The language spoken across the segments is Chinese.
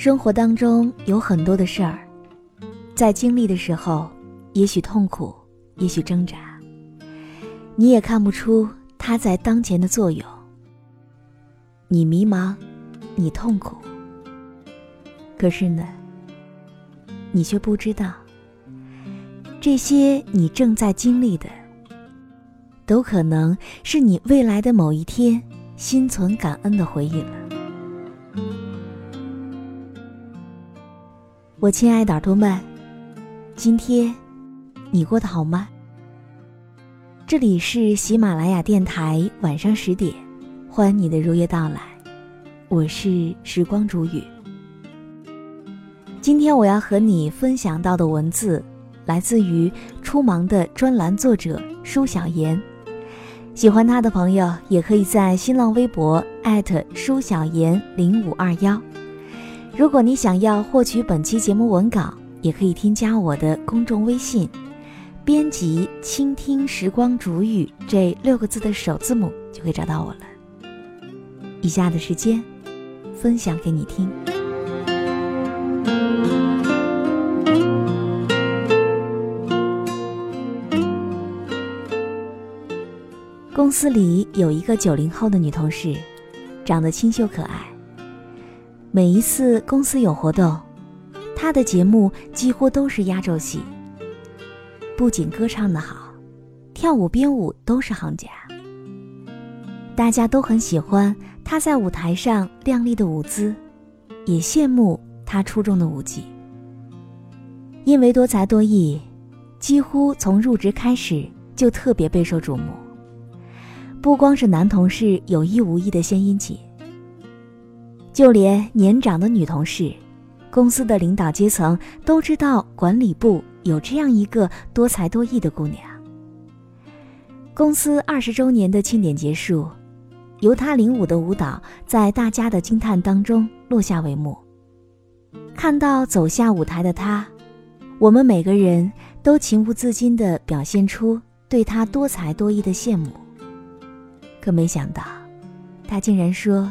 生活当中有很多的事儿，在经历的时候，也许痛苦，也许挣扎，你也看不出它在当前的作用。你迷茫，你痛苦，可是呢，你却不知道，这些你正在经历的，都可能是你未来的某一天心存感恩的回忆了。我亲爱的耳朵们，今天你过得好吗？这里是喜马拉雅电台，晚上十点，欢迎你的如约到来。我是时光煮雨。今天我要和你分享到的文字，来自于《初芒》的专栏作者舒小妍。喜欢他的朋友，也可以在新浪微博艾特舒小妍零五二幺。如果你想要获取本期节目文稿，也可以添加我的公众微信，编辑“倾听时光煮雨”这六个字的首字母，就可以找到我了。以下的时间，分享给你听。公司里有一个九零后的女同事，长得清秀可爱。每一次公司有活动，他的节目几乎都是压轴戏。不仅歌唱的好，跳舞编舞都是行家。大家都很喜欢他在舞台上靓丽的舞姿，也羡慕他出众的舞技。因为多才多艺，几乎从入职开始就特别备受瞩目。不光是男同事有意无意的献殷勤。就连年长的女同事，公司的领导阶层都知道管理部有这样一个多才多艺的姑娘。公司二十周年的庆典结束，由她领舞的舞蹈在大家的惊叹当中落下帷幕。看到走下舞台的她，我们每个人都情不自禁地表现出对她多才多艺的羡慕。可没想到，她竟然说。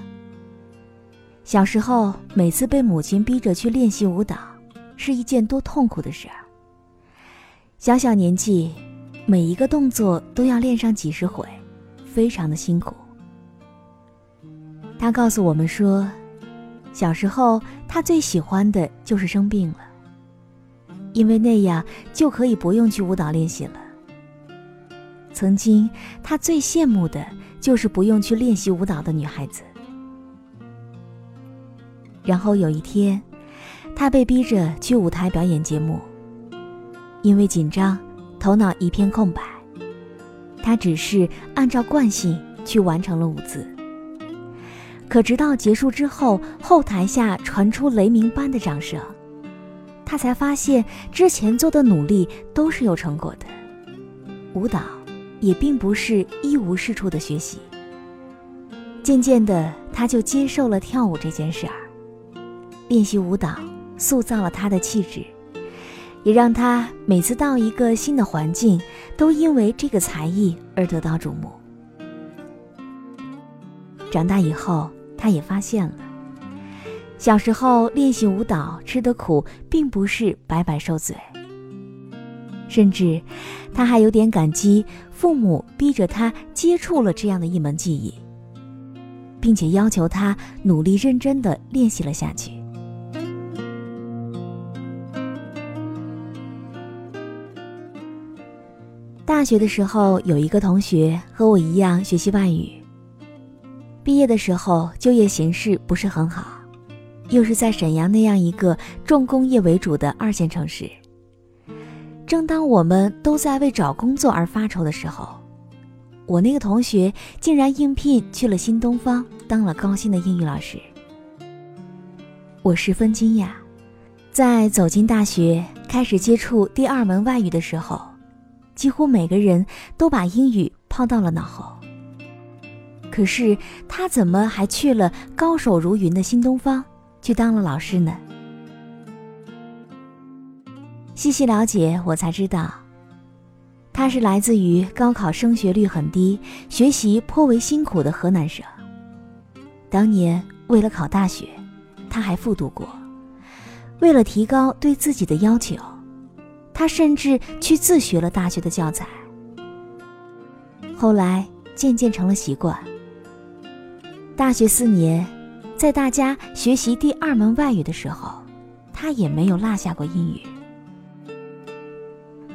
小时候，每次被母亲逼着去练习舞蹈，是一件多痛苦的事儿。小小年纪，每一个动作都要练上几十回，非常的辛苦。他告诉我们说，小时候他最喜欢的就是生病了，因为那样就可以不用去舞蹈练习了。曾经，他最羡慕的就是不用去练习舞蹈的女孩子。然后有一天，他被逼着去舞台表演节目。因为紧张，头脑一片空白，他只是按照惯性去完成了舞姿。可直到结束之后，后台下传出雷鸣般的掌声，他才发现之前做的努力都是有成果的。舞蹈也并不是一无是处的学习。渐渐的，他就接受了跳舞这件事儿。练习舞蹈，塑造了他的气质，也让他每次到一个新的环境，都因为这个才艺而得到瞩目。长大以后，他也发现了，小时候练习舞蹈吃的苦，并不是白白受罪。甚至他还有点感激父母逼着他接触了这样的一门技艺，并且要求他努力认真的练习了下去。大学的时候，有一个同学和我一样学习外语。毕业的时候，就业形势不是很好，又是在沈阳那样一个重工业为主的二线城市。正当我们都在为找工作而发愁的时候，我那个同学竟然应聘去了新东方，当了高薪的英语老师。我十分惊讶，在走进大学，开始接触第二门外语的时候。几乎每个人都把英语抛到了脑后。可是他怎么还去了高手如云的新东方，去当了老师呢？细细了解，我才知道，他是来自于高考升学率很低、学习颇为辛苦的河南省。当年为了考大学，他还复读过。为了提高对自己的要求。他甚至去自学了大学的教材，后来渐渐成了习惯。大学四年，在大家学习第二门外语的时候，他也没有落下过英语。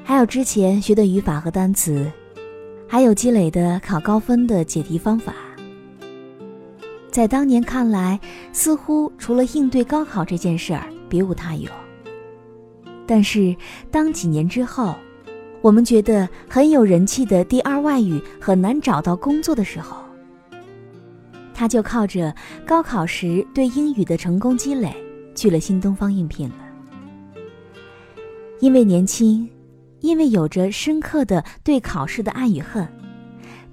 还有之前学的语法和单词，还有积累的考高分的解题方法，在当年看来，似乎除了应对高考这件事儿，别无他有。但是，当几年之后，我们觉得很有人气的第二外语很难找到工作的时候，他就靠着高考时对英语的成功积累，去了新东方应聘了。因为年轻，因为有着深刻的对考试的爱与恨，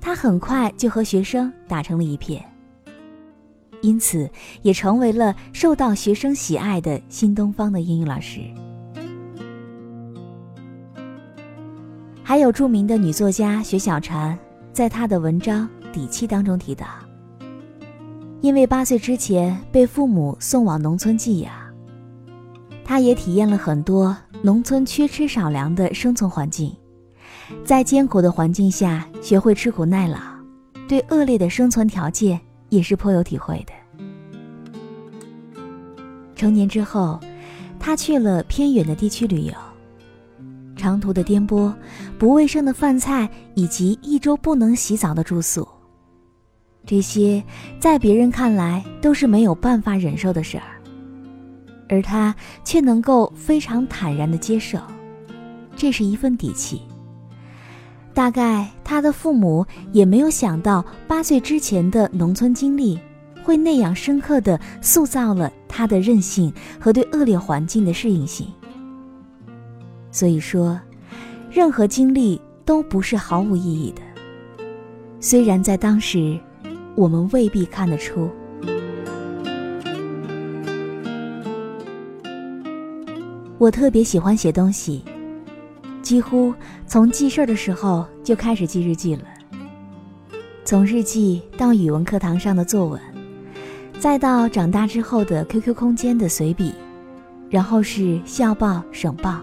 他很快就和学生打成了一片，因此也成为了受到学生喜爱的新东方的英语老师。还有著名的女作家雪小禅，在她的文章《底气》当中提到，因为八岁之前被父母送往农村寄养，她也体验了很多农村缺吃少粮的生存环境，在艰苦的环境下学会吃苦耐劳，对恶劣的生存条件也是颇有体会的。成年之后，她去了偏远的地区旅游。长途的颠簸，不卫生的饭菜，以及一周不能洗澡的住宿，这些在别人看来都是没有办法忍受的事儿，而他却能够非常坦然的接受，这是一份底气。大概他的父母也没有想到，八岁之前的农村经历会那样深刻的塑造了他的韧性和对恶劣环境的适应性。所以说，任何经历都不是毫无意义的。虽然在当时，我们未必看得出。我特别喜欢写东西，几乎从记事儿的时候就开始记日记了。从日记到语文课堂上的作文，再到长大之后的 QQ 空间的随笔，然后是校报、省报。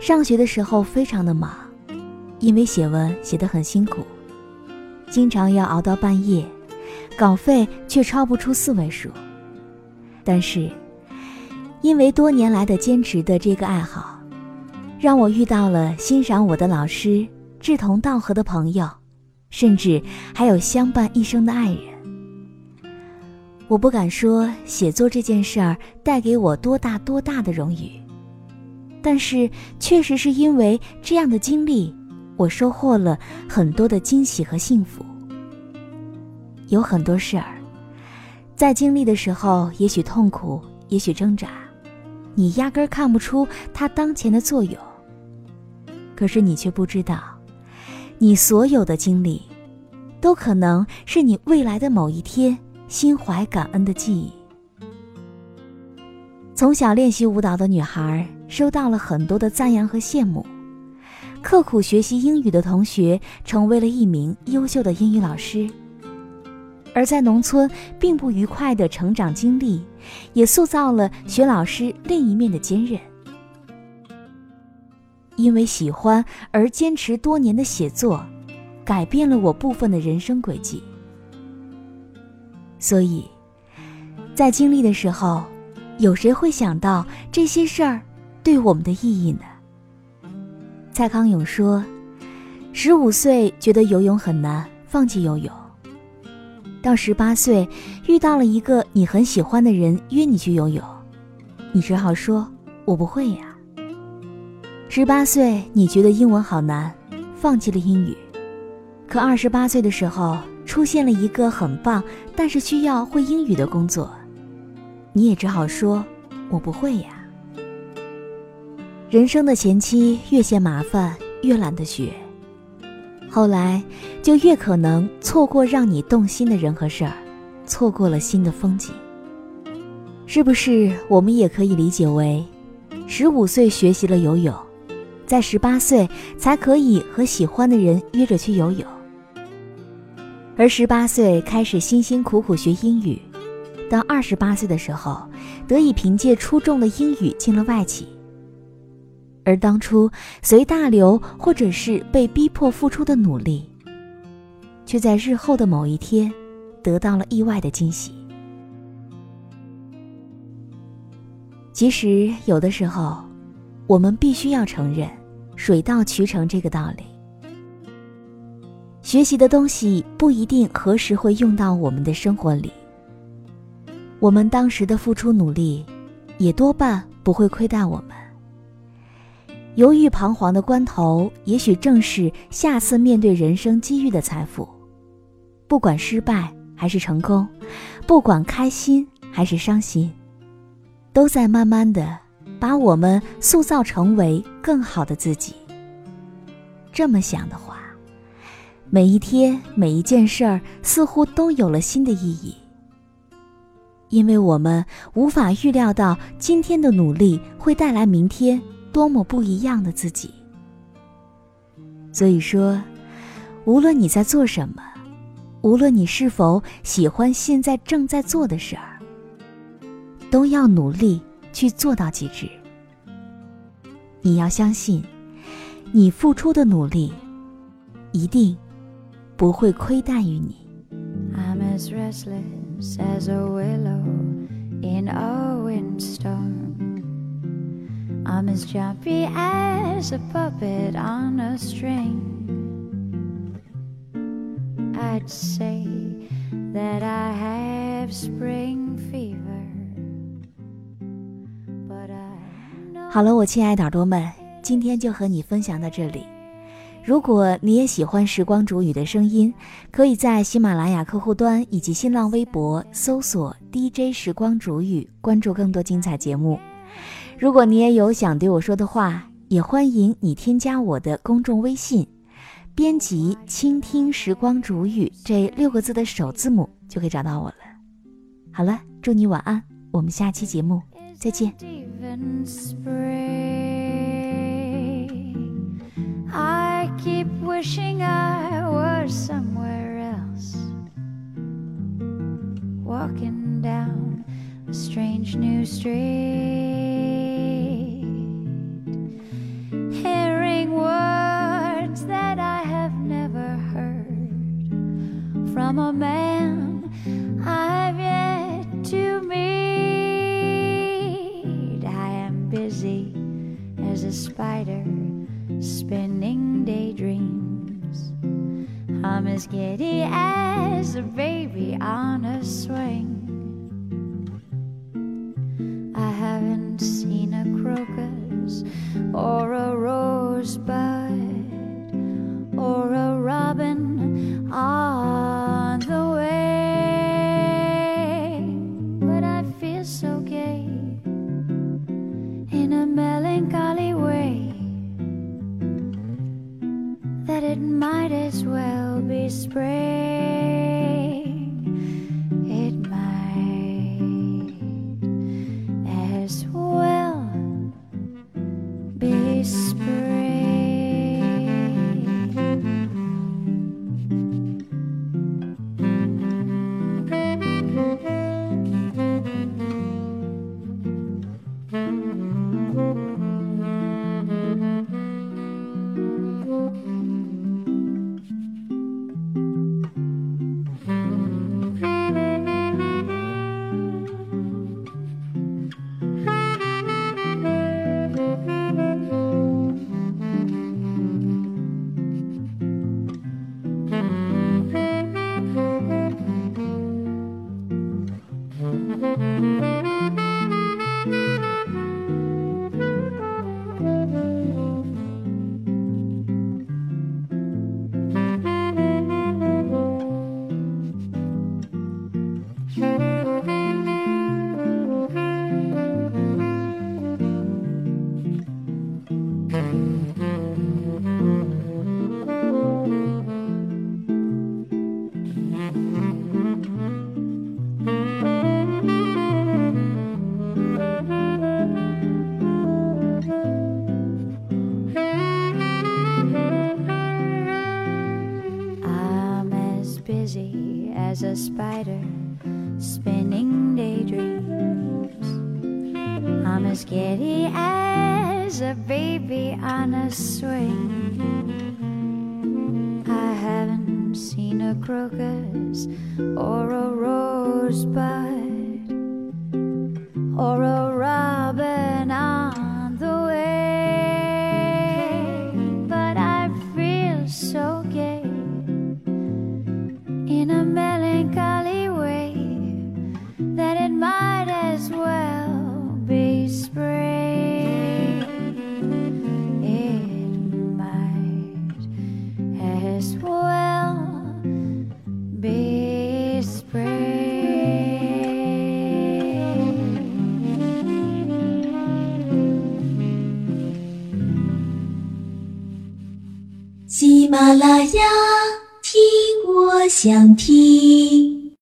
上学的时候非常的忙，因为写文写得很辛苦，经常要熬到半夜，稿费却超不出四位数。但是，因为多年来的坚持的这个爱好，让我遇到了欣赏我的老师、志同道合的朋友，甚至还有相伴一生的爱人。我不敢说写作这件事儿带给我多大多大的荣誉。但是，确实是因为这样的经历，我收获了很多的惊喜和幸福。有很多事儿，在经历的时候，也许痛苦，也许挣扎，你压根儿看不出它当前的作用。可是你却不知道，你所有的经历，都可能是你未来的某一天心怀感恩的记忆。从小练习舞蹈的女孩。收到了很多的赞扬和羡慕，刻苦学习英语的同学成为了一名优秀的英语老师，而在农村并不愉快的成长经历，也塑造了学老师另一面的坚韧。因为喜欢而坚持多年的写作，改变了我部分的人生轨迹。所以，在经历的时候，有谁会想到这些事儿对我们的意义呢？蔡康永说：“十五岁觉得游泳很难，放弃游泳。到十八岁遇到了一个你很喜欢的人约你去游泳，你只好说我不会呀。十八岁你觉得英文好难，放弃了英语。可二十八岁的时候出现了一个很棒。”但是需要会英语的工作，你也只好说：“我不会呀。”人生的前期越嫌麻烦，越懒得学，后来就越可能错过让你动心的人和事儿，错过了新的风景。是不是我们也可以理解为，十五岁学习了游泳，在十八岁才可以和喜欢的人约着去游泳？而十八岁开始辛辛苦苦学英语，到二十八岁的时候，得以凭借出众的英语进了外企。而当初随大流或者是被逼迫付出的努力，却在日后的某一天，得到了意外的惊喜。其实有的时候，我们必须要承认“水到渠成”这个道理。学习的东西不一定何时会用到我们的生活里。我们当时的付出努力，也多半不会亏待我们。犹豫彷徨的关头，也许正是下次面对人生机遇的财富。不管失败还是成功，不管开心还是伤心，都在慢慢的把我们塑造成为更好的自己。这么想的话。每一天，每一件事儿，似乎都有了新的意义，因为我们无法预料到今天的努力会带来明天多么不一样的自己。所以说，无论你在做什么，无论你是否喜欢现在正在做的事儿，都要努力去做到极致。你要相信，你付出的努力，一定。不会亏待于你。I'm as restless as a willow in a windstorm. I'm as jumpy as a puppet on a string. I'd say that I have spring fever. But I 好了，我亲爱的耳朵们，今天就和你分享到这里。如果你也喜欢时光煮雨的声音，可以在喜马拉雅客户端以及新浪微博搜索 DJ 时光煮雨，关注更多精彩节目。如果你也有想对我说的话，也欢迎你添加我的公众微信，编辑“倾听时光煮雨”这六个字的首字母，就可以找到我了。好了，祝你晚安，我们下期节目再见。I keep wishing I was somewhere else. Walking down a strange new street, from a man I've yet to meet. I am busy as a spider spinning daydreams. I'm as giddy as a baby on a swing. I haven't seen a crocus or a as well be spring. As a spider spinning daydreams. I'm as giddy as a baby on a swing. I haven't seen a crocus or a rosebud or a